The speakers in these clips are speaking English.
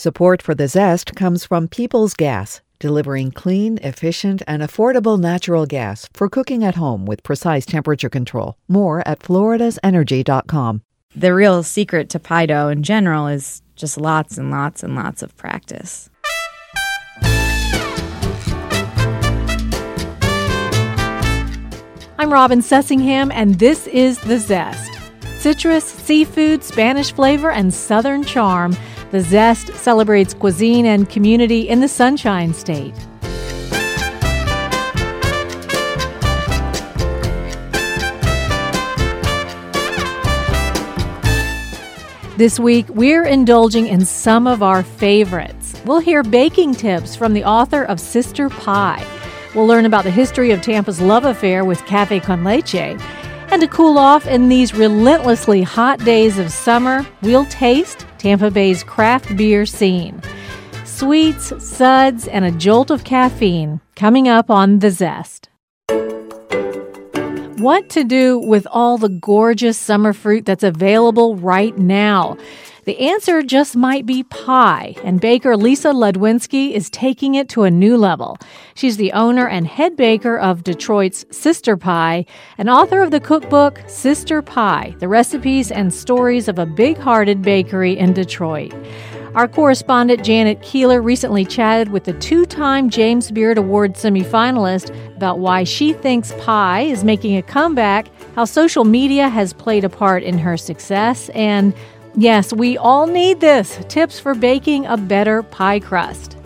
Support for the Zest comes from Peoples Gas, delivering clean, efficient, and affordable natural gas for cooking at home with precise temperature control. More at floridasenergy.com. The real secret to pie dough in general is just lots and lots and lots of practice. I'm Robin Sussingham, and this is The Zest. Citrus, seafood, Spanish flavor, and southern charm. The Zest celebrates cuisine and community in the Sunshine State. This week, we're indulging in some of our favorites. We'll hear baking tips from the author of Sister Pie. We'll learn about the history of Tampa's love affair with Cafe con Leche. And to cool off in these relentlessly hot days of summer, we'll taste Tampa Bay's craft beer scene. Sweets, suds, and a jolt of caffeine coming up on The Zest. What to do with all the gorgeous summer fruit that's available right now? The answer just might be pie, and baker Lisa Ludwinski is taking it to a new level. She's the owner and head baker of Detroit's Sister Pie and author of the cookbook Sister Pie The Recipes and Stories of a Big Hearted Bakery in Detroit. Our correspondent Janet Keeler recently chatted with the two time James Beard Award semifinalist about why she thinks pie is making a comeback, how social media has played a part in her success, and yes, we all need this tips for baking a better pie crust.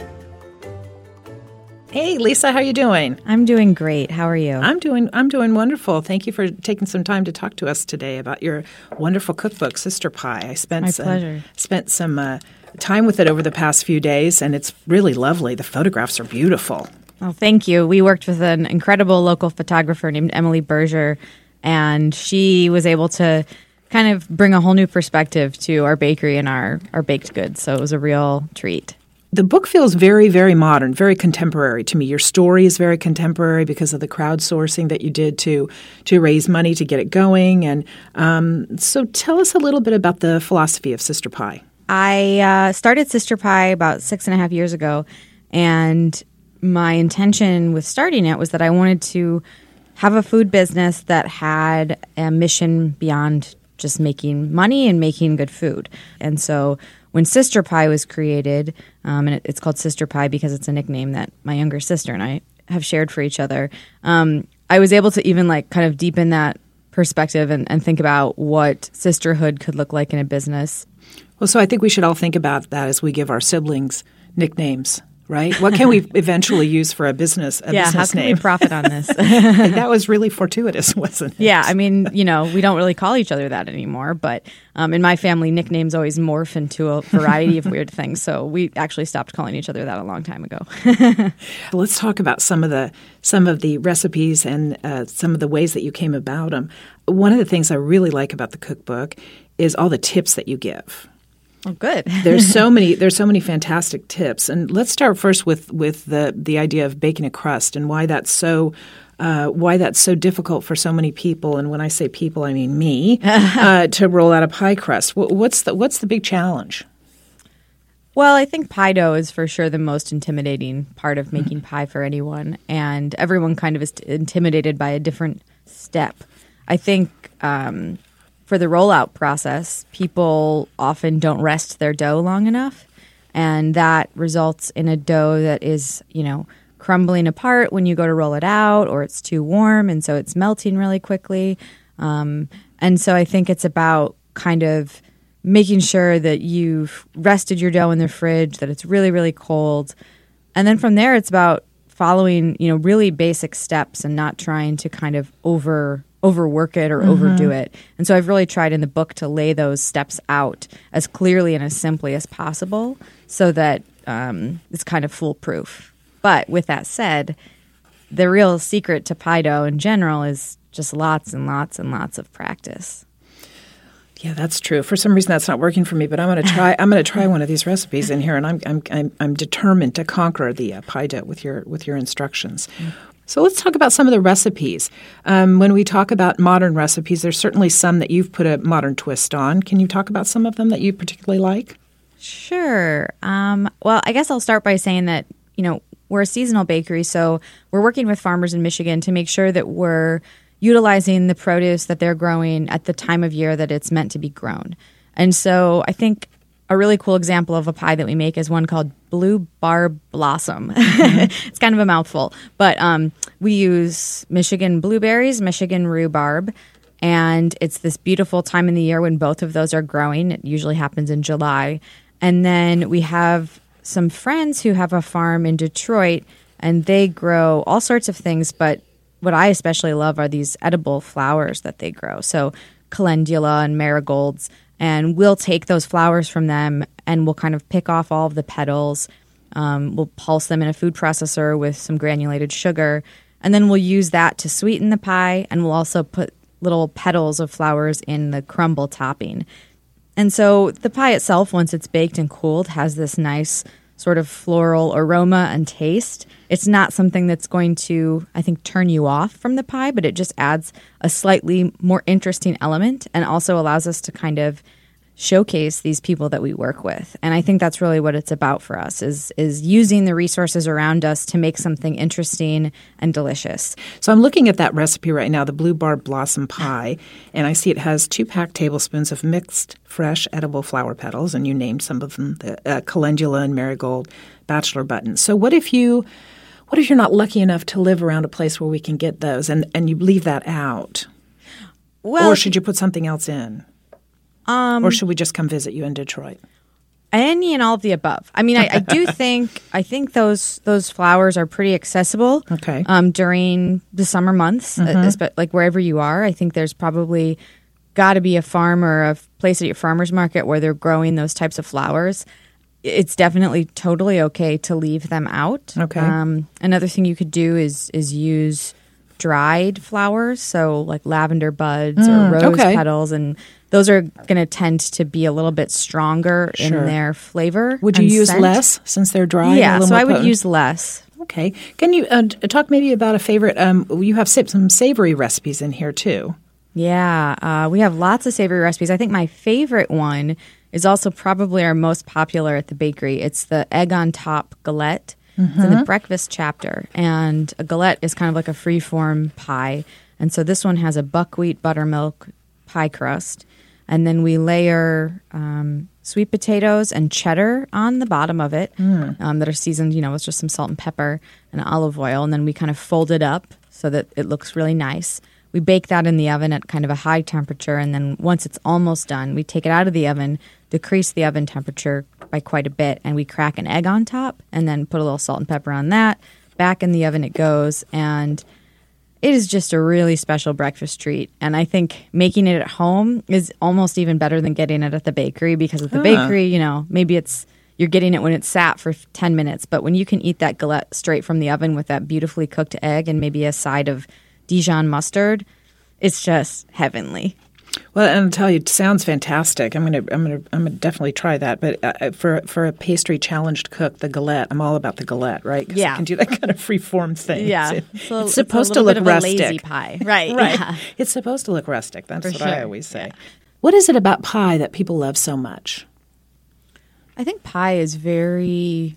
Hey Lisa, how are you doing? I'm doing great. How are you? I'm doing I'm doing wonderful. Thank you for taking some time to talk to us today about your wonderful cookbook, Sister Pie. I spent My some, pleasure. spent some uh, time with it over the past few days, and it's really lovely. The photographs are beautiful. Well, thank you. We worked with an incredible local photographer named Emily Berger, and she was able to kind of bring a whole new perspective to our bakery and our, our baked goods. So it was a real treat. The book feels very, very modern, very contemporary to me. Your story is very contemporary because of the crowdsourcing that you did to to raise money to get it going. And um, so, tell us a little bit about the philosophy of Sister Pie. I uh, started Sister Pie about six and a half years ago, and my intention with starting it was that I wanted to have a food business that had a mission beyond just making money and making good food. And so when Sister Pie was created, um, and it, it's called Sister Pie because it's a nickname that my younger sister and I have shared for each other, um, I was able to even like kind of deepen that perspective and, and think about what sisterhood could look like in a business. Well, so I think we should all think about that as we give our siblings nicknames, right? What can we eventually use for a business a yeah, how business can name? we profit on this? that was really fortuitous, wasn't it? yeah, I mean, you know, we don't really call each other that anymore, but um, in my family, nicknames always morph into a variety of weird things. So we actually stopped calling each other that a long time ago. Let's talk about some of the some of the recipes and uh, some of the ways that you came about them. One of the things I really like about the cookbook is all the tips that you give. Oh, good. There's so many there's so many fantastic tips, and let's start first with with the the idea of baking a crust and why that's so. Uh, why that's so difficult for so many people, and when I say people, I mean me, uh, to roll out a pie crust. Wh- What's the what's the big challenge? Well, I think pie dough is for sure the most intimidating part of making pie for anyone, and everyone kind of is intimidated by a different step. I think um, for the rollout process, people often don't rest their dough long enough, and that results in a dough that is, you know, crumbling apart when you go to roll it out, or it's too warm, and so it's melting really quickly. Um, and so I think it's about kind of making sure that you've rested your dough in the fridge, that it's really, really cold. And then from there, it's about following, you know, really basic steps and not trying to kind of over overwork it or overdo it. And so I've really tried in the book to lay those steps out as clearly and as simply as possible so that um, it's kind of foolproof. But with that said, the real secret to pie dough in general is just lots and lots and lots of practice. Yeah, that's true. For some reason, that's not working for me. But I'm going to try. I'm going to try one of these recipes in here, and I'm I'm I'm, I'm determined to conquer the uh, pie dough with your with your instructions. So let's talk about some of the recipes. Um, when we talk about modern recipes, there's certainly some that you've put a modern twist on. Can you talk about some of them that you particularly like? Sure. Um, well, I guess I'll start by saying that, you know, we're a seasonal bakery, so we're working with farmers in Michigan to make sure that we're utilizing the produce that they're growing at the time of year that it's meant to be grown. And so I think a really cool example of a pie that we make is one called Blue Barb Blossom. Mm-hmm. it's kind of a mouthful, but um, we use Michigan blueberries, Michigan rhubarb, and it's this beautiful time in the year when both of those are growing. It usually happens in July. And then we have some friends who have a farm in Detroit and they grow all sorts of things, but what I especially love are these edible flowers that they grow. So calendula and marigolds. And we'll take those flowers from them and we'll kind of pick off all of the petals. Um, we'll pulse them in a food processor with some granulated sugar. And then we'll use that to sweeten the pie. And we'll also put little petals of flowers in the crumble topping. And so the pie itself, once it's baked and cooled, has this nice sort of floral aroma and taste. It's not something that's going to, I think, turn you off from the pie, but it just adds a slightly more interesting element and also allows us to kind of showcase these people that we work with. And i think that's really what it's about for us is is using the resources around us to make something interesting and delicious. So i'm looking at that recipe right now the blue barb blossom pie and i see it has two packed tablespoons of mixed fresh edible flower petals and you named some of them the uh, calendula and marigold bachelor buttons. So what if you what if you're not lucky enough to live around a place where we can get those and and you leave that out? Well, or should you put something else in um, or should we just come visit you in Detroit? Any and all of the above. I mean, I, I do think I think those those flowers are pretty accessible. Okay. Um, during the summer months, uh, mm-hmm. uh, like wherever you are, I think there's probably got to be a farm or a place at your farmers market where they're growing those types of flowers. It's definitely totally okay to leave them out. Okay. Um, another thing you could do is is use dried flowers, so like lavender buds mm, or rose okay. petals, and those are going to tend to be a little bit stronger sure. in their flavor. Would you use scent. less since they're dry? Yeah, so I would potent? use less. Okay. Can you uh, talk maybe about a favorite? Um, you have some savory recipes in here too. Yeah, uh, we have lots of savory recipes. I think my favorite one is also probably our most popular at the bakery. It's the egg on top galette. Mm-hmm. It's in the mm-hmm. breakfast chapter, and a galette is kind of like a free form pie. And so this one has a buckwheat buttermilk pie crust and then we layer um, sweet potatoes and cheddar on the bottom of it mm. um, that are seasoned, you know, with just some salt and pepper and olive oil, and then we kind of fold it up so that it looks really nice. We bake that in the oven at kind of a high temperature, and then once it's almost done, we take it out of the oven, decrease the oven temperature by quite a bit, and we crack an egg on top, and then put a little salt and pepper on that. Back in the oven it goes, and it is just a really special breakfast treat. And I think making it at home is almost even better than getting it at the bakery because at the huh. bakery, you know, maybe it's you're getting it when it's sat for 10 minutes, but when you can eat that galette straight from the oven with that beautifully cooked egg and maybe a side of Dijon mustard, it's just heavenly. Well, and I'll tell you, it sounds fantastic. I'm gonna, I'm gonna, I'm gonna definitely try that. But uh, for for a pastry challenged cook, the galette, I'm all about the galette, right? Yeah, I can do that kind of free form thing. Yeah, it, it's, a, it's supposed it's to look rustic. pie, right? right. Yeah. It's supposed to look rustic. That's for what sure. I always say. Yeah. What is it about pie that people love so much? I think pie is very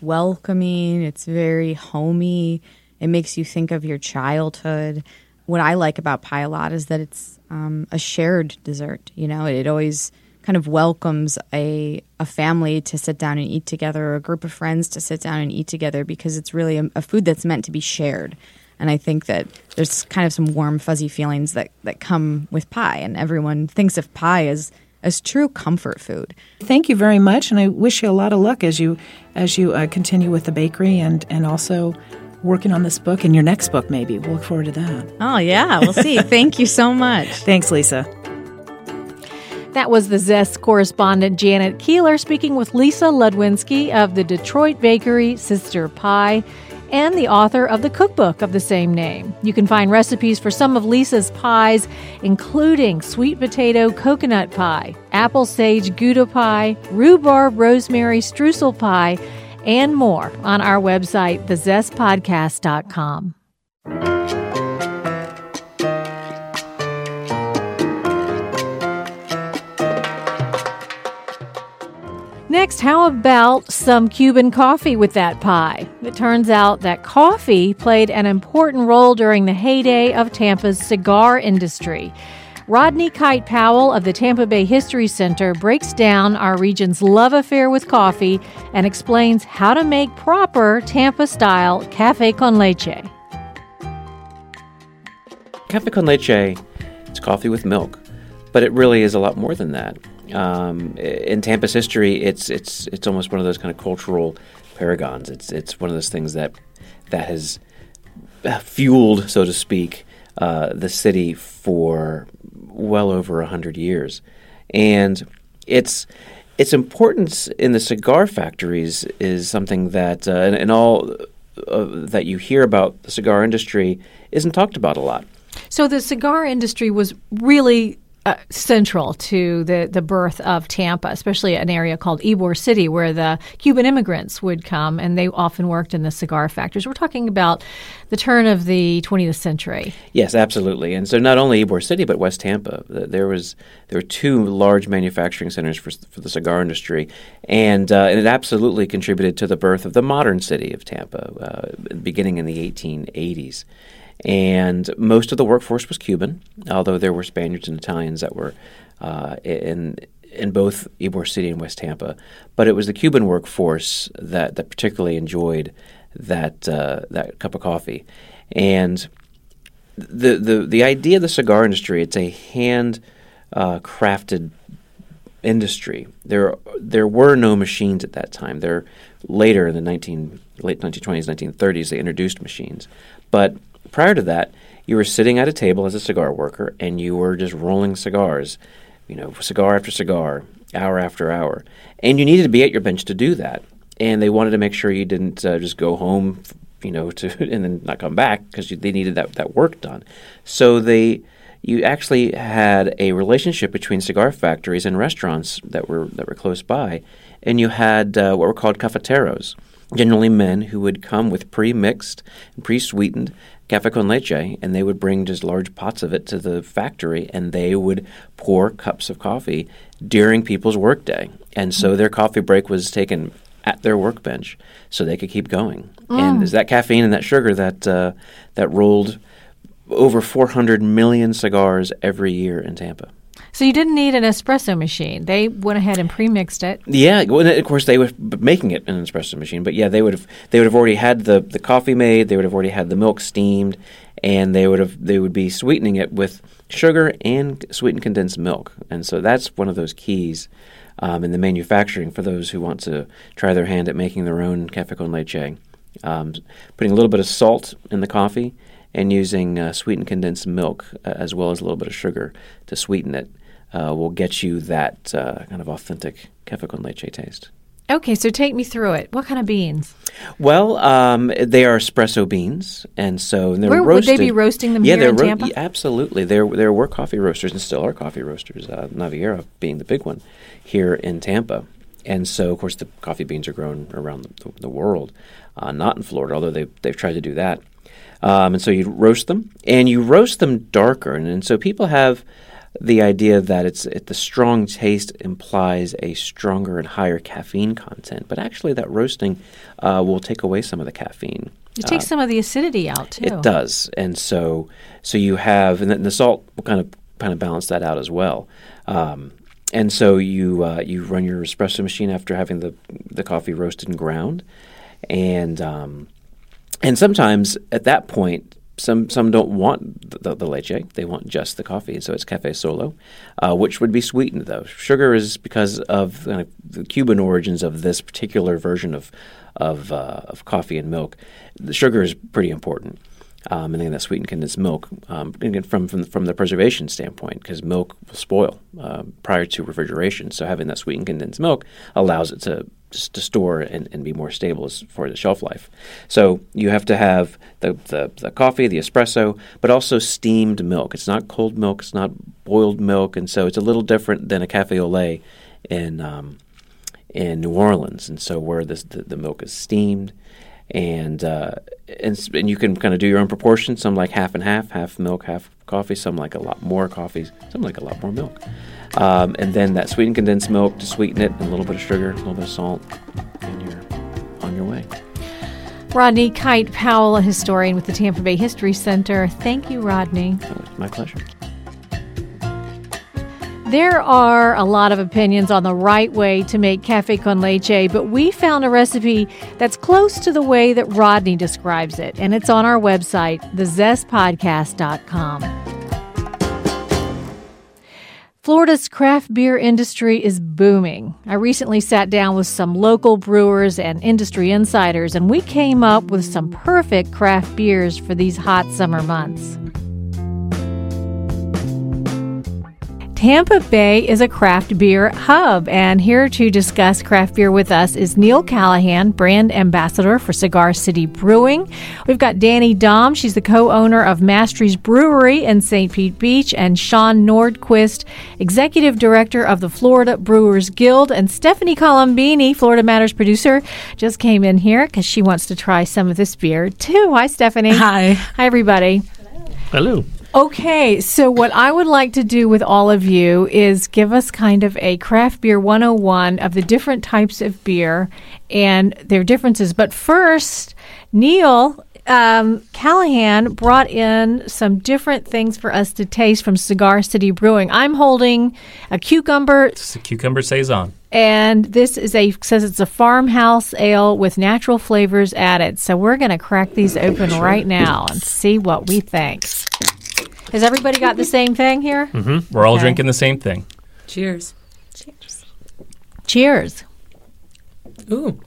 welcoming. It's very homey. It makes you think of your childhood. What I like about pie a lot is that it's um, a shared dessert. You know, it, it, always kind of welcomes a a family to sit down and eat together, or a group of friends to sit down and eat together, because it's really a, a food that's meant to be shared. And I think that there's kind of some warm, fuzzy feelings that, that come with pie, and everyone thinks of pie as as true comfort food. Thank you very much, and I wish you a lot of luck as you as you uh, continue with the bakery and and also working on this book and your next book, maybe. We'll look forward to that. Oh, yeah, we'll see. Thank you so much. Thanks, Lisa. That was the Zest correspondent Janet Keeler speaking with Lisa Ludwinski of the Detroit bakery Sister Pie and the author of the cookbook of the same name. You can find recipes for some of Lisa's pies, including sweet potato coconut pie, apple sage Gouda pie, rhubarb rosemary streusel pie, and more on our website, thezestpodcast.com. Next, how about some Cuban coffee with that pie? It turns out that coffee played an important role during the heyday of Tampa's cigar industry. Rodney Kite Powell of the Tampa Bay History Center breaks down our region's love affair with coffee and explains how to make proper Tampa style cafe con leche. Cafe con leche, it's coffee with milk, but it really is a lot more than that. Um, in Tampa's history, it's it's it's almost one of those kind of cultural paragons. It's it's one of those things that that has fueled, so to speak, uh, the city for well over a hundred years, and it's its importance in the cigar factories is something that, uh, and, all uh, that you hear about the cigar industry isn't talked about a lot. So the cigar industry was really uh, central to the, the birth of Tampa, especially an area called Ybor City, where the Cuban immigrants would come, and they often worked in the cigar factories. We're talking about the turn of the 20th century. Yes, absolutely. And so not only Ybor City, but West Tampa. There was there were two large manufacturing centers for, for the cigar industry, and, uh, and it absolutely contributed to the birth of the modern city of Tampa, uh, beginning in the 1880s and most of the workforce was Cuban, although there were Spaniards and Italians that were uh, in in both Ybor City and West Tampa. But it was the Cuban workforce that, that particularly enjoyed that uh, that cup of coffee, and the the the idea of the cigar industry it's a hand uh, crafted industry. There there were no machines at that time. There later in the 19 late 1920s 1930s they introduced machines, but prior to that, you were sitting at a table as a cigar worker and you were just rolling cigars, you know, cigar after cigar, hour after hour. And you needed to be at your bench to do that. And they wanted to make sure you didn't uh, just go home, you know, to and then not come back because they needed that, that work done. So they you actually had a relationship between cigar factories and restaurants that were that were close by, and you had uh, what were called cafeteros, generally men who would come with pre-mixed and pre-sweetened cafe con leche, and they would bring just large pots of it to the factory, and they would pour cups of coffee during people's workday. And so their coffee break was taken at their workbench, so they could keep going. Mm. And there's that caffeine and that sugar that uh, that rolled over 400 million cigars every year in Tampa. So you didn't need an espresso machine. They went ahead and pre-mixed it. Yeah, well, of course they were making it in an espresso machine, but yeah, they would have they would have already had the, the coffee made. They would have already had the milk steamed, and they would have they would be sweetening it with sugar and sweetened condensed milk. And so that's one of those keys um, in the manufacturing for those who want to try their hand at making their own cafe con leche. Um, putting a little bit of salt in the coffee and using uh, sweetened condensed milk uh, as well as a little bit of sugar to sweeten it uh, will get you that uh, kind of authentic cafe con leche taste. Okay, so take me through it. What kind of beans? Well, um, they are espresso beans, and so and they're Where, roasted. Would they be roasting them yeah, here in ro- Tampa? Yeah, absolutely. There, there were coffee roasters, and still are coffee roasters. Uh, Naviera being the big one here in Tampa, and so of course the coffee beans are grown around the, the world, uh, not in Florida, although they they've tried to do that. Um, and so you roast them, and you roast them darker, and, and so people have the idea that it's it, the strong taste implies a stronger and higher caffeine content, but actually that roasting uh, will take away some of the caffeine. It takes uh, some of the acidity out too. It does, and so so you have, and the salt will kind of kind of balance that out as well. Um, and so you uh, you run your espresso machine after having the the coffee roasted and ground, and um, and sometimes at that point some some don't want the, the, leche; they want just the coffee. and So it's cafe solo, uh, which would be sweetened though. Sugar is because of the Cuban origins of this particular version of of, uh, of coffee and milk. The sugar is pretty important. Um, and then that sweetened condensed milk, um, from, from from the preservation standpoint, because milk will spoil uh, prior to refrigeration. So having that sweetened condensed milk allows it to to store and, and be more stable for the shelf life. So you have to have the, the, the, coffee, the espresso, but also steamed milk. It's not cold milk, it's not boiled milk, and so it's a little different than a cafe au lait in um, in New Orleans. And so where this, the, the milk is steamed, and uh, and, and you can kind of do your own proportions. Some like half and half, half milk, half coffee. Some like a lot more coffee. Some like a lot more milk. Um, and then that sweetened condensed milk to sweeten it, and a little bit of sugar, a little bit of salt, and you're on your way. Rodney Kite Powell, a historian with the Tampa Bay History Center. Thank you, Rodney. My pleasure. There are a lot of opinions on the right way to make cafe con leche, but we found a recipe that's close to the way that Rodney describes it, and it's on our website, thezestpodcast.com. Florida's craft beer industry is booming. I recently sat down with some local brewers and industry insiders, and we came up with some perfect craft beers for these hot summer months. Tampa Bay is a craft beer hub, and here to discuss craft beer with us is Neil Callahan, brand ambassador for Cigar City Brewing. We've got Danny Dom, she's the co owner of Mastry's Brewery in St. Pete Beach, and Sean Nordquist, executive director of the Florida Brewers Guild, and Stephanie Colombini, Florida Matters producer, just came in here because she wants to try some of this beer too. Hi, Stephanie. Hi. Hi, everybody. Hello. Okay, so what I would like to do with all of you is give us kind of a craft beer 101 of the different types of beer and their differences. But first, Neil um, Callahan brought in some different things for us to taste from Cigar City Brewing. I'm holding a cucumber, It's a cucumber saison. and this is a says it's a farmhouse ale with natural flavors added. So we're going to crack these open right now and see what we think. Has everybody got the same thing here? We're all Okay. drinking the same thing. Cheers. Cheers. Cheers. Ooh.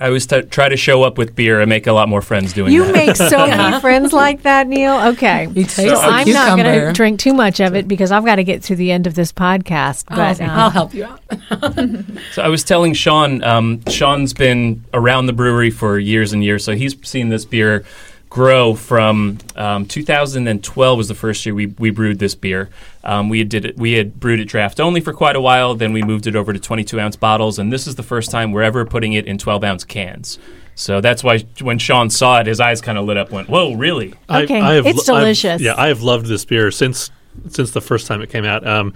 I always t- try to show up with beer and make a lot more friends doing You that. You make so many friends like that, Neil. Okay. You taste So I'm not going to drink too much of it because I've got to get to the end of this podcast. But I'll, um, I'll help you out. So I was telling Sean, um, Sean's been around the brewery for years and years, so he's seen this beer grow from um, 2012 was the first year we, we brewed this beer. Um, we had did it, we had brewed it draft only for quite a while. Then we moved it over to 22 ounce bottles, and this is the first time we're ever putting it in 12 ounce cans. So that's why when Sean saw it, his eyes kind of lit up. Went, "Whoa, really?" Okay, have, it's I've- delicious. yeah, I have loved this beer since since the first time it came out. Um,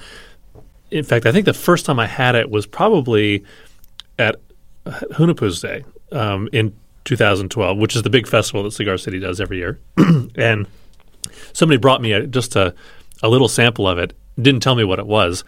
in fact, I think the first time I had it was probably at Hunahpu's Day um, in 2012, which is the big festival that Cigar City does every year. and somebody brought me a, just a, a little sample of it, didn't tell me what it was.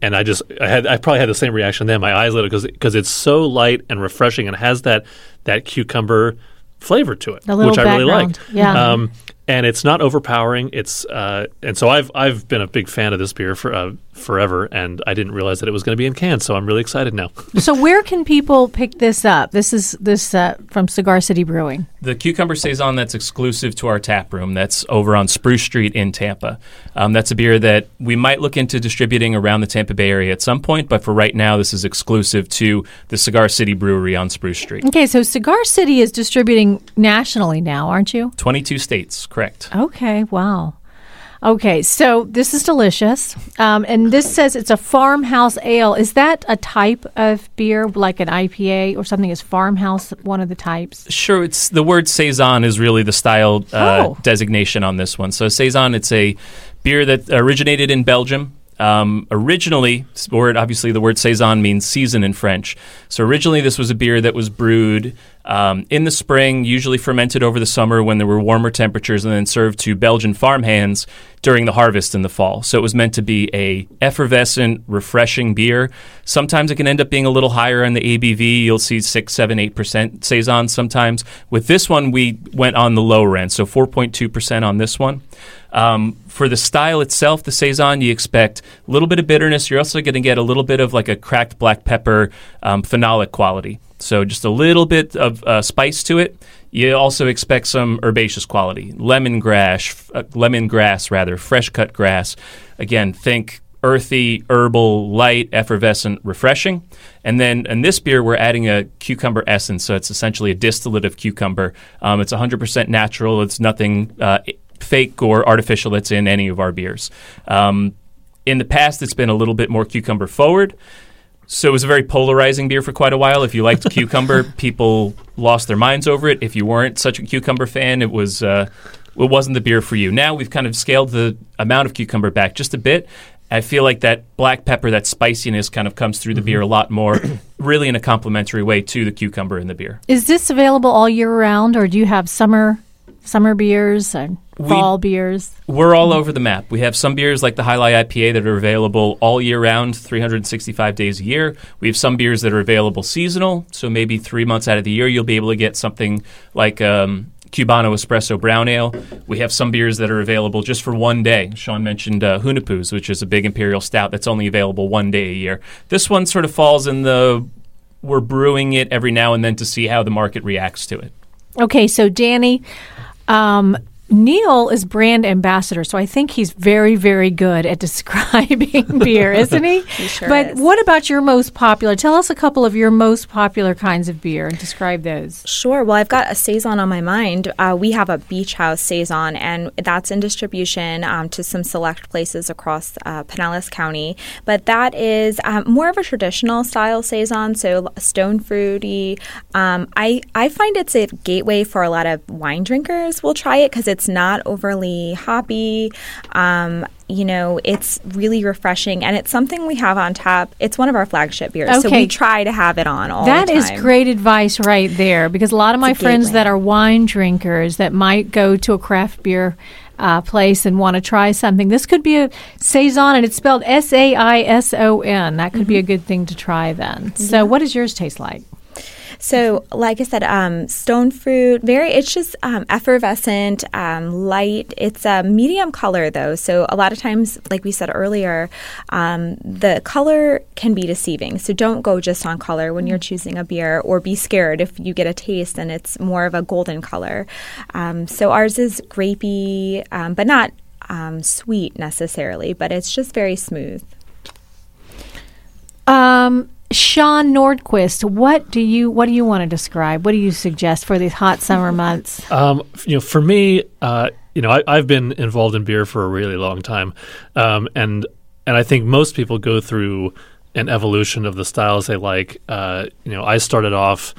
And I just, I had, I probably had the same reaction then. My eyes lit up because because it's so light and refreshing and has that that cucumber flavor to it, which I really liked. Yeah. Um, and it's not overpowering. It's uh, and so I've I've been a big fan of this beer for uh, forever, and I didn't realize that it was going to be in cans. So I'm really excited now. so where can people pick this up? This is this uh, from Cigar City Brewing. The cucumber saison that's exclusive to our tap room. That's over on Spruce Street in Tampa. Um, that's a beer that we might look into distributing around the Tampa Bay area at some point, but for right now, this is exclusive to the Cigar City Brewery on Spruce Street. Okay, so Cigar City is distributing nationally now, aren't you? 22 states, correct. Okay, wow. Okay, so this is delicious. Um, and this says it's a farmhouse ale. Is that a type of beer, like an IPA or something? Is farmhouse one of the types? Sure, it's the word saison is really the style uh, Oh. designation on this one. So saison, it's a beer that originated in Belgium. Um, originally, word obviously the word saison means season in French. So originally, this was a beer that was brewed um, in the spring, usually fermented over the summer when there were warmer temperatures, and then served to Belgian farmhands during the harvest in the fall. So it was meant to be a effervescent, refreshing beer. Sometimes it can end up being a little higher on the ABV. You'll see six, seven, eight percent saison sometimes. With this one, we went on the lower end, so four point two percent on this one. Um, for the style itself, the saison, you expect a little bit of bitterness. You're also going to get a little bit of like a cracked black pepper um, phenolic quality. So just a little bit of uh, spice to it. You also expect some herbaceous quality, lemongrass, uh, lemongrass rather, fresh cut grass. Again, think earthy, herbal, light, effervescent, refreshing. And then in this beer, we're adding a cucumber essence. So it's essentially a distillate of cucumber. Um, it's 100% natural. It's nothing uh, fake or artificial that's in any of our beers. Um, in the past, it's been a little bit more cucumber forward. So it was a very polarizing beer for quite a while. If you liked cucumber, people lost their minds over it. If you weren't such a cucumber fan, it was uh, it wasn't the beer for you. Now we've kind of scaled the amount of cucumber back just a bit. I feel like that black pepper, that spiciness, kind of comes through the beer a lot more, really in a complimentary way to the cucumber in the beer. Is this available all year round, or do you have summer summer beers and fall beers? We're all over the map. We have some beers like the Jai Alai IPA that are available all year round, 365 days a year. We have some beers that are available seasonal, so maybe three months out of the year you'll be able to get something like um, Cubano Espresso Brown Ale. We have some beers that are available just for one day. Sean mentioned uh, which is a big imperial stout that's only available one day a year. This one sort of falls in the we're brewing it every now and then to see how the market reacts to it. Okay, so Danny, um, Neil is brand ambassador, so I think he's very, very good at describing beer, isn't he? He sure but is. what about your most popular? Tell us a couple of your most popular kinds of beer and describe those. Sure. Well, I've got a saison on my mind. Uh, we have a beach house saison, and that's in distribution um, to some select places across uh, Pinellas County. But that is um, more of a traditional style saison, so stone fruity. Um, I I find it's a gateway for a lot of wine drinkers. We'll try it because it's not overly hoppy. Um, you know, it's really refreshing, and it's something we have on tap. It's one of our flagship beers, so we try to have it on all That is great advice right there because a lot of my It's a friends gateway. that are wine drinkers that might go to a craft beer uh, place and want to try something. This could be a saison, and it's spelled S A I S O N. That could be Mm-hmm. a good thing to try then. So, what does yours taste like? So, like I said, um, stone fruit, very, it's just um, effervescent, um, light. It's a medium color, though. So, a lot of times, like we said earlier, um, the color can be deceiving. So, don't go just on color when you're choosing a beer or be scared if you get a taste and it's more of a golden color. Um, so, ours is grapey, um, but not um, sweet necessarily, but it's just very smooth. Um, Sean Nordquist, what do you what do you want to describe? What do you suggest for these hot summer months? Um, you know, for me, uh, you know, I, I've been involved in beer for a really long time, um, and and I think most people go through an evolution of the styles they like. Uh, you know, I started off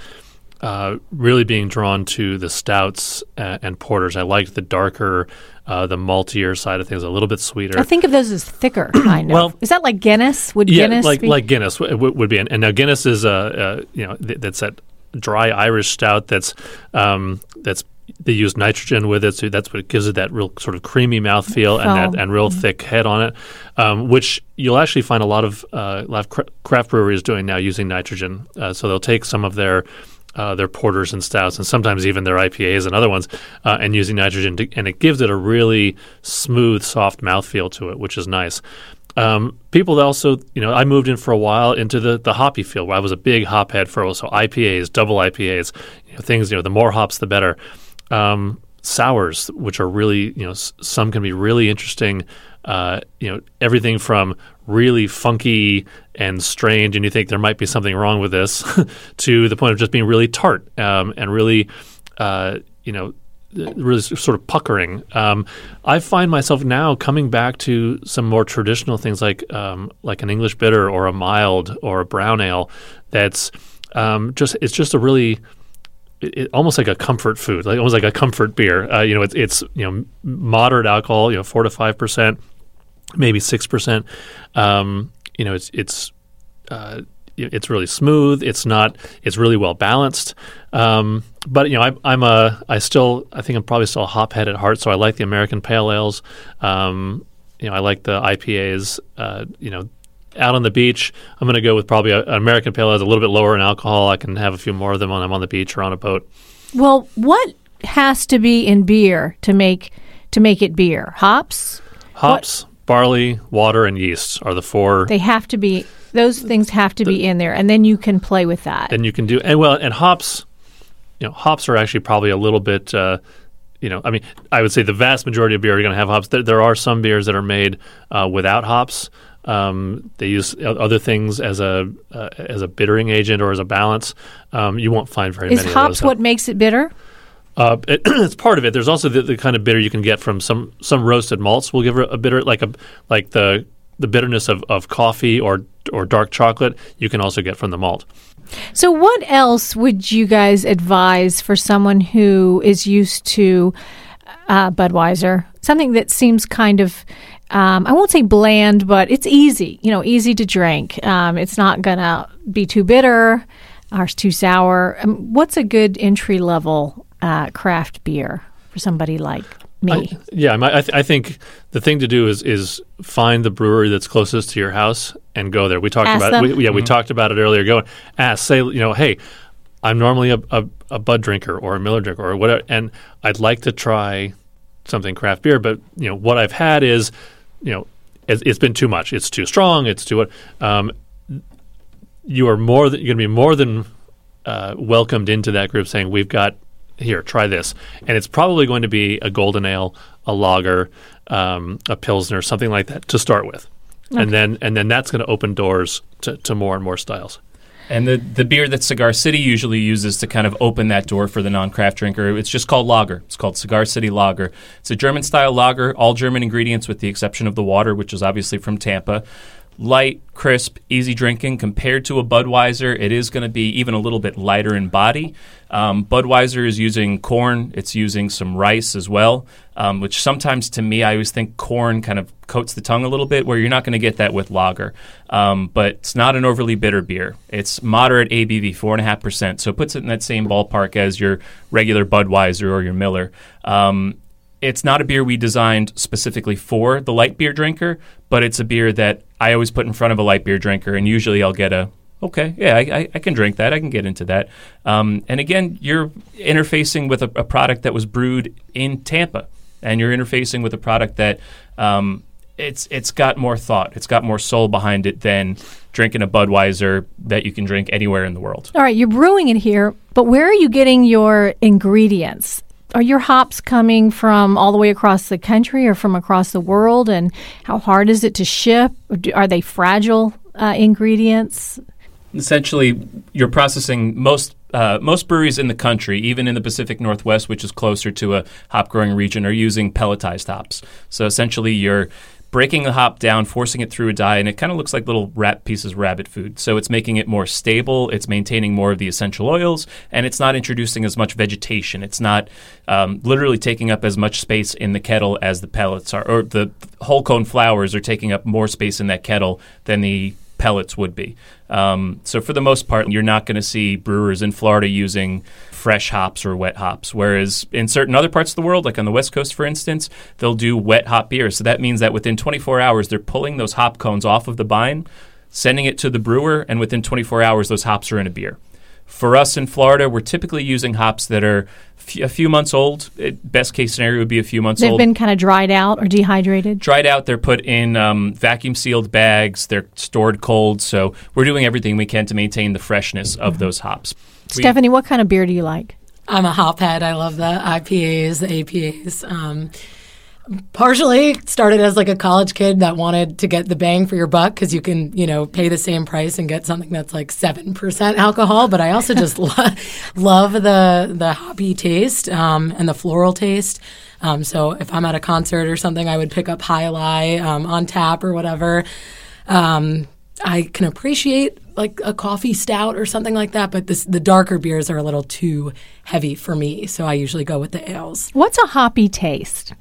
uh, really being drawn to the stouts and, and porters. I liked the darker, uh, the maltier side of things, a little bit sweeter. I think of those as thicker, kind of. Well- is that like Guinness? Would yeah, Guinness like be? like Guinness w- w- would be, and now Guinness is a uh, you know th- that's that dry Irish stout that's um, that's they use nitrogen with it, so that's what gives it that real sort of creamy mouthfeel and that and real thick head on it, um, which you'll actually find a lot of uh, a lot of craft breweries doing now using nitrogen. Uh, so they'll take some of their uh, their porters and stouts, and sometimes even their IPAs and other ones, uh, and using nitrogen, to, and it gives it a really smooth, soft mouthfeel to it, which is nice. Um, people also, you know, I moved in for a while into the, the hoppy field where I was a big hop head for so IPAs, double IPAs, you know, things, you know, the more hops, the better. Um, sours, which are really, you know, s- some can be really interesting. Uh, you know, everything from really funky and strange, and you think there might be something wrong with this, to the point of just being really tart um, and really, uh, you know, really sort of puckering. Um, I find myself now coming back to some more traditional things like um, like an English bitter or a mild or a brown ale. That's um, just it's just a really it, it- almost like a comfort food, like almost like a comfort beer. Uh, you know, it's it's you know moderate alcohol, you know, four to five percent, maybe six percent. Um, you know, it's it's uh, it's really smooth. It's not. It's really well balanced. Um, but you know, I, I'm a. I still. I think I'm probably still a hop head at heart. So I like the American pale ales. Um, you know, I like the IPAs. Uh, you know, out on the beach, I'm going to go with probably a, an American pale ale. A little bit lower in alcohol. I can have a few more of them when I'm on the beach or on a boat. well, what has to be in beer to make to make it beer? Hops. Hops, barley, water, and yeast are the four. They have to be. Those things have to be in there, and then you can play with that. and you can do and well and hops you know hops are actually probably a little bit uh, you know i mean i would say the vast majority of beer are going to have hops there, there are some beers that are made uh, without hops um, they use other things as a uh, as a bittering agent or as a balance um, you won't find very Is many of hops what makes it bitter? Uh, it, it's part of it. There's also the, the kind of bitter you can get from some some roasted malts. Will give a, a bitter like a like the the bitterness of, of coffee or or dark chocolate. You can also get from the malt. So, what else would you guys advise for someone who is used to uh, Budweiser? Something that seems kind of, um, I won't say bland, but it's easy, you know, easy to drink. Um, it's not going to be too bitter or too sour. Um, what's a good entry level uh, craft beer for somebody like me? I, yeah, I, th- I, think the thing to do is is find the brewery that's closest to your house and go there. We talked Ask about them? it. We, yeah, we talked about it earlier. Go ask, say, you know, hey, I'm normally a, a, a Bud drinker or a Miller drinker or whatever, and I'd like to try something craft beer, but you know what I've had is, you know, it's, it's been too much. It's too strong. It's too. Um, you are more than you're going to be more than uh, welcomed into that group, saying we've got here, try this, and it's probably going to be a golden ale, a lager, um, a pilsner, something like that to start with, and then and then that's going to open doors to, to more and more styles. And the, the beer that Cigar City usually uses to kind of open that door for the non craft drinker, it's just called lager. It's called Cigar City Lager. It's a German style lager, all German ingredients with the exception of the water, which is obviously from Tampa. Light, crisp, easy drinking. Compared to a Budweiser, it is going to be even a little bit lighter in body. Um, Budweiser is using corn, it's using some rice as well, um, which sometimes to me, I always think corn kind of coats the tongue a little bit, where you're not going to get that with lager. Um, but it's not an overly bitter beer. It's moderate ABV, 4.5%. So it puts it in that same ballpark as your regular Budweiser or your Miller. Um, it's not a beer we designed specifically for the light beer drinker, but it's a beer that I always put in front of a light beer drinker, and usually I'll get a okay, yeah, I, I, can drink that. I can get into that. Um, and again, you're interfacing with a, a, product that was brewed in Tampa, and you're interfacing with a product that um, it's it's got more thought, it's got more soul behind it than drinking a Budweiser that you can drink anywhere in the world. All right, you're brewing it here, but where are you getting your ingredients? Are your hops coming from all the way across the country or from across the world? And how hard is it to ship? Are they fragile uh, ingredients? essentially you're processing most uh, most breweries in the country, even in the Pacific Northwest, which is closer to a hop growing region, are using pelletized hops. So essentially, you're breaking the hop down, forcing it through a die, and it kind of looks like little rat pieces rabbit food. So it's making it more stable. It's maintaining more of the essential oils, and it's not introducing as much vegetation. It's not um, literally taking up as much space in the kettle as the pellets are, or the whole cone flowers are taking up more space in that kettle than the pellets would be. Um, so for the most part, you're not going to see brewers in Florida using fresh hops or wet hops. Whereas in certain other parts of the world, like on the West Coast, for instance, they'll do wet hop beer. So that means that within 24 hours, they're pulling those hop cones off of the vine, sending it to the brewer, and within 24 hours, those hops are in a beer. For us in Florida, we're typically using hops that are f- a few months old. It, best case scenario would be a few months old. They've been kind of dried out or dehydrated. dried out. They're put in um, vacuum sealed bags. They're stored cold. So we're doing everything we can to maintain the freshness of those hops. We- Stephanie, what kind of beer do you like? I'm a hop head. I love the IPAs, the APAs. Um, partially started as like a college kid that wanted to get the bang for your buck because you can, you know, pay the same price and get something that's like seven percent alcohol. But I also just lo- love the the hoppy taste um, and the floral taste. Um, so if I'm at a concert or something, I would pick up Jai Alai um, on tap or whatever. Um, I can appreciate like a coffee stout or something like that, but this, the darker beers are a little too heavy for me. So I usually go with the ales. What's a hoppy taste?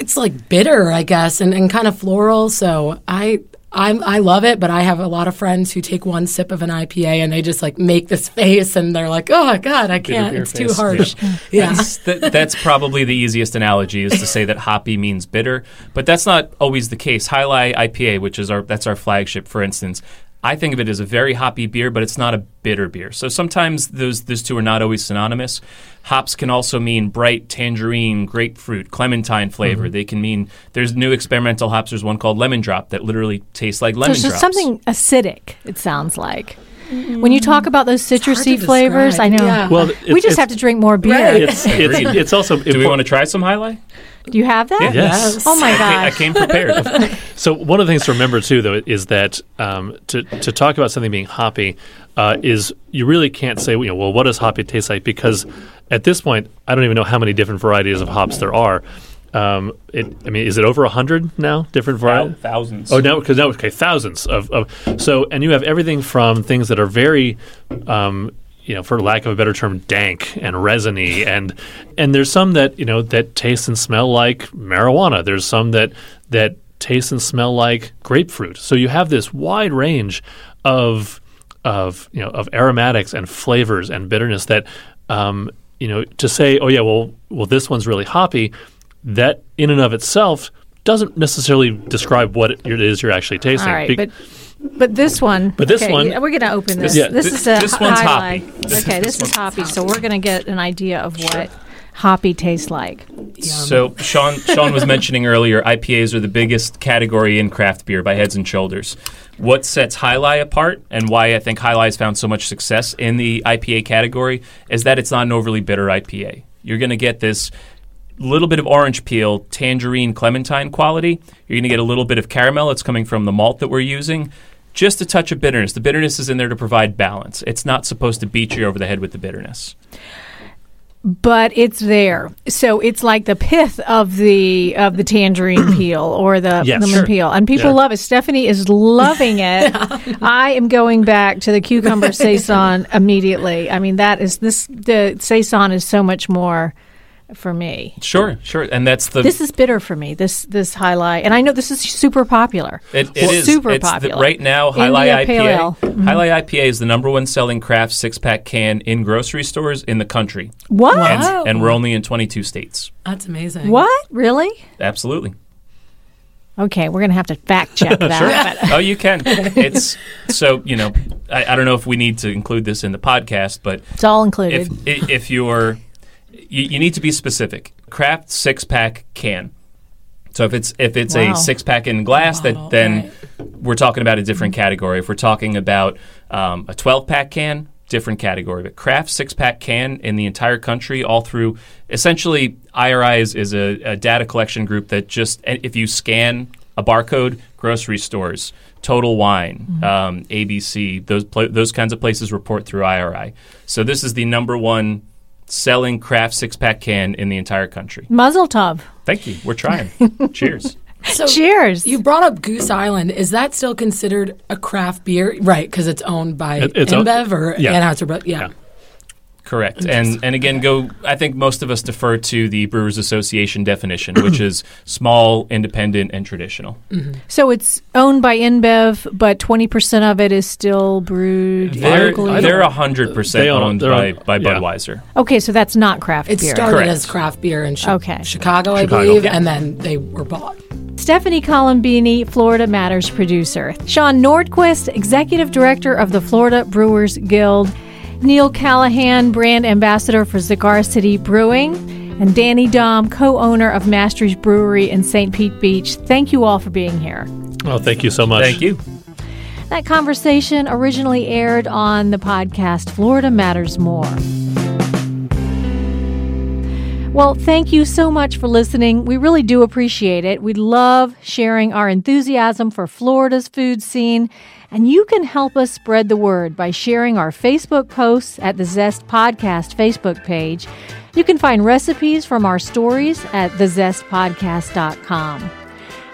It's like bitter, I guess, and, and kind of floral. So I, I I love it, but I have a lot of friends who take one sip of an IPA and they just like make this face and they're like, "Oh God, I can't! beer It's too face." harsh." Yeah. That's, that, that's probably the easiest analogy is to say that hoppy means bitter, but that's not always the case. Jai Alai IPA, which is our that's our flagship, for instance, I think of it as a very hoppy beer, but it's not a bitter beer. So sometimes those those two are not always synonymous. Hops can also mean bright tangerine, grapefruit, clementine flavor. Mm-hmm. They can mean there's new experimental hops. There's one called Lemon Drop that literally tastes like So lemon it's just something acidic, it sounds like. When you talk about those citrusy to flavors, I know. yeah. Well, we just have to drink more beer. Right. It's it's, it's also Do we want to try some Jai Alai? Do you have that? Yes. Oh my God. I gosh. came prepared. So one of the things to remember too, though, is that um, to to talk about something being hoppy uh, is you really can't say, you know, well, what does hoppy taste like? Because at this point, I don't even know how many different varieties of hops there are. Um, it, I mean, is it over hundred now? Different varieties. thousands. Oh no, because now okay, thousands of, of so, and you have everything from things that are very, um, you know, for lack of a better term, dank and resiny, and and there's some that you know that taste and smell like marijuana. There's some that that taste and smell like grapefruit. So you have this wide range of of you know of aromatics and flavors and bitterness that um, you know to say, oh yeah, well, well, this one's really hoppy. That in and of itself doesn't necessarily describe what it is you're actually tasting. All right, Be- but but this one. But this okay, one- we're going to open this. Yeah, this thi- is a this hi- one's highlight. hoppy. Okay, this is hoppy. So we're going to get an idea of what hoppy tastes like. So Sean Sean was mentioning earlier, IPAs are the biggest category in craft beer by heads and shoulders. What sets Jai Alai apart, and why I think Jai Alai has found so much success in the IPA category, is that it's not an overly bitter IPA. You're going to get this little bit of orange peel, tangerine, clementine quality. You're going to get a little bit of caramel. It's coming from the malt that we're using. Just a touch of bitterness. The bitterness is in there to provide balance. It's not supposed to beat you over the head with the bitterness. but it's there. So it's like the pith of the of the tangerine peel or the Yes, lemon sure. peel, and people Yeah. love it. Stephanie is loving it. I am going back to the cucumber saison immediately. I mean, that is this. The saison is so much more for me. Sure, sure. And that's the This is bitter for me. This this highlight, and I know this is super popular. It, it is super it's the- popular right now. Highlight Lie India Pale Ale. IPA. Mhm. Jai Alai IPA is the number one selling craft six pack can in grocery stores in the country, What? and, Wow. and we're only in 22 states. That's amazing. What? Really? Absolutely. Okay, we're gonna have to fact check that. but- oh, you can. It's so you know. I, I don't know if we need to include this in the podcast, but It's all included. if if you're you, you need to be specific. Craft six pack can. So if it's if it's Wow. a six pack in glass, Bottle, that then right. we're talking about a different category. If we're talking about um, a twelve pack can, different category. But craft six pack can in the entire country, all through essentially IRI is, is a, a data collection group that just if you scan a barcode, grocery stores, Total Wine, um, ABC, those pla- those kinds of places report through IRI. So this is the number one selling craft six pack can in the entire country. Mazel tov. Thank you. We're trying. Cheers. So Cheers. You brought up Goose Island. Is that still considered a craft beer? Right, because it's owned by It- it's own- InBev or yeah. Anheuser-Busch. Yeah. Yeah. Correct. And and again, go. I think most of us defer to the Brewers Association definition, which is small, independent, and traditional. So it's owned by InBev, but twenty percent of it is still brewed They're locally. they're hundred percent They own- owned they're by own- by yeah. Budweiser. okay, so that's not craft It beer. It started Correct. as craft beer in Chi- Okay. Chicago, I Chicago. believe, Yeah. and then they were bought. Stephanie Colombini, Florida Matters producer. Sean Nordquist, executive director of the Florida Brewers Guild. Neil Callahan, brand ambassador for Cigar City Brewing. And Danny Dom, co owner of Mastry's Brewery in St. Pete Beach. Thank you all for being here. Oh, thank you so much. Thank you. That conversation originally aired on the podcast Florida Matters More. Well, thank you so much for listening. We really do appreciate it. We love sharing our enthusiasm for Florida's food scene, and you can help us spread the word by sharing our Facebook posts at the Zest Podcast Facebook page. You can find recipes from our stories at thezestpodcast.com.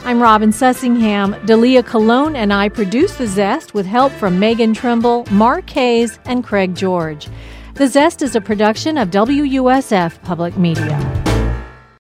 I'm Robin Sussingham. Dalia Colon and I produce The Zest with help from Megan Trimble, Mark Hayes, and Craig George. The Zest is a production of WUSF Public Media.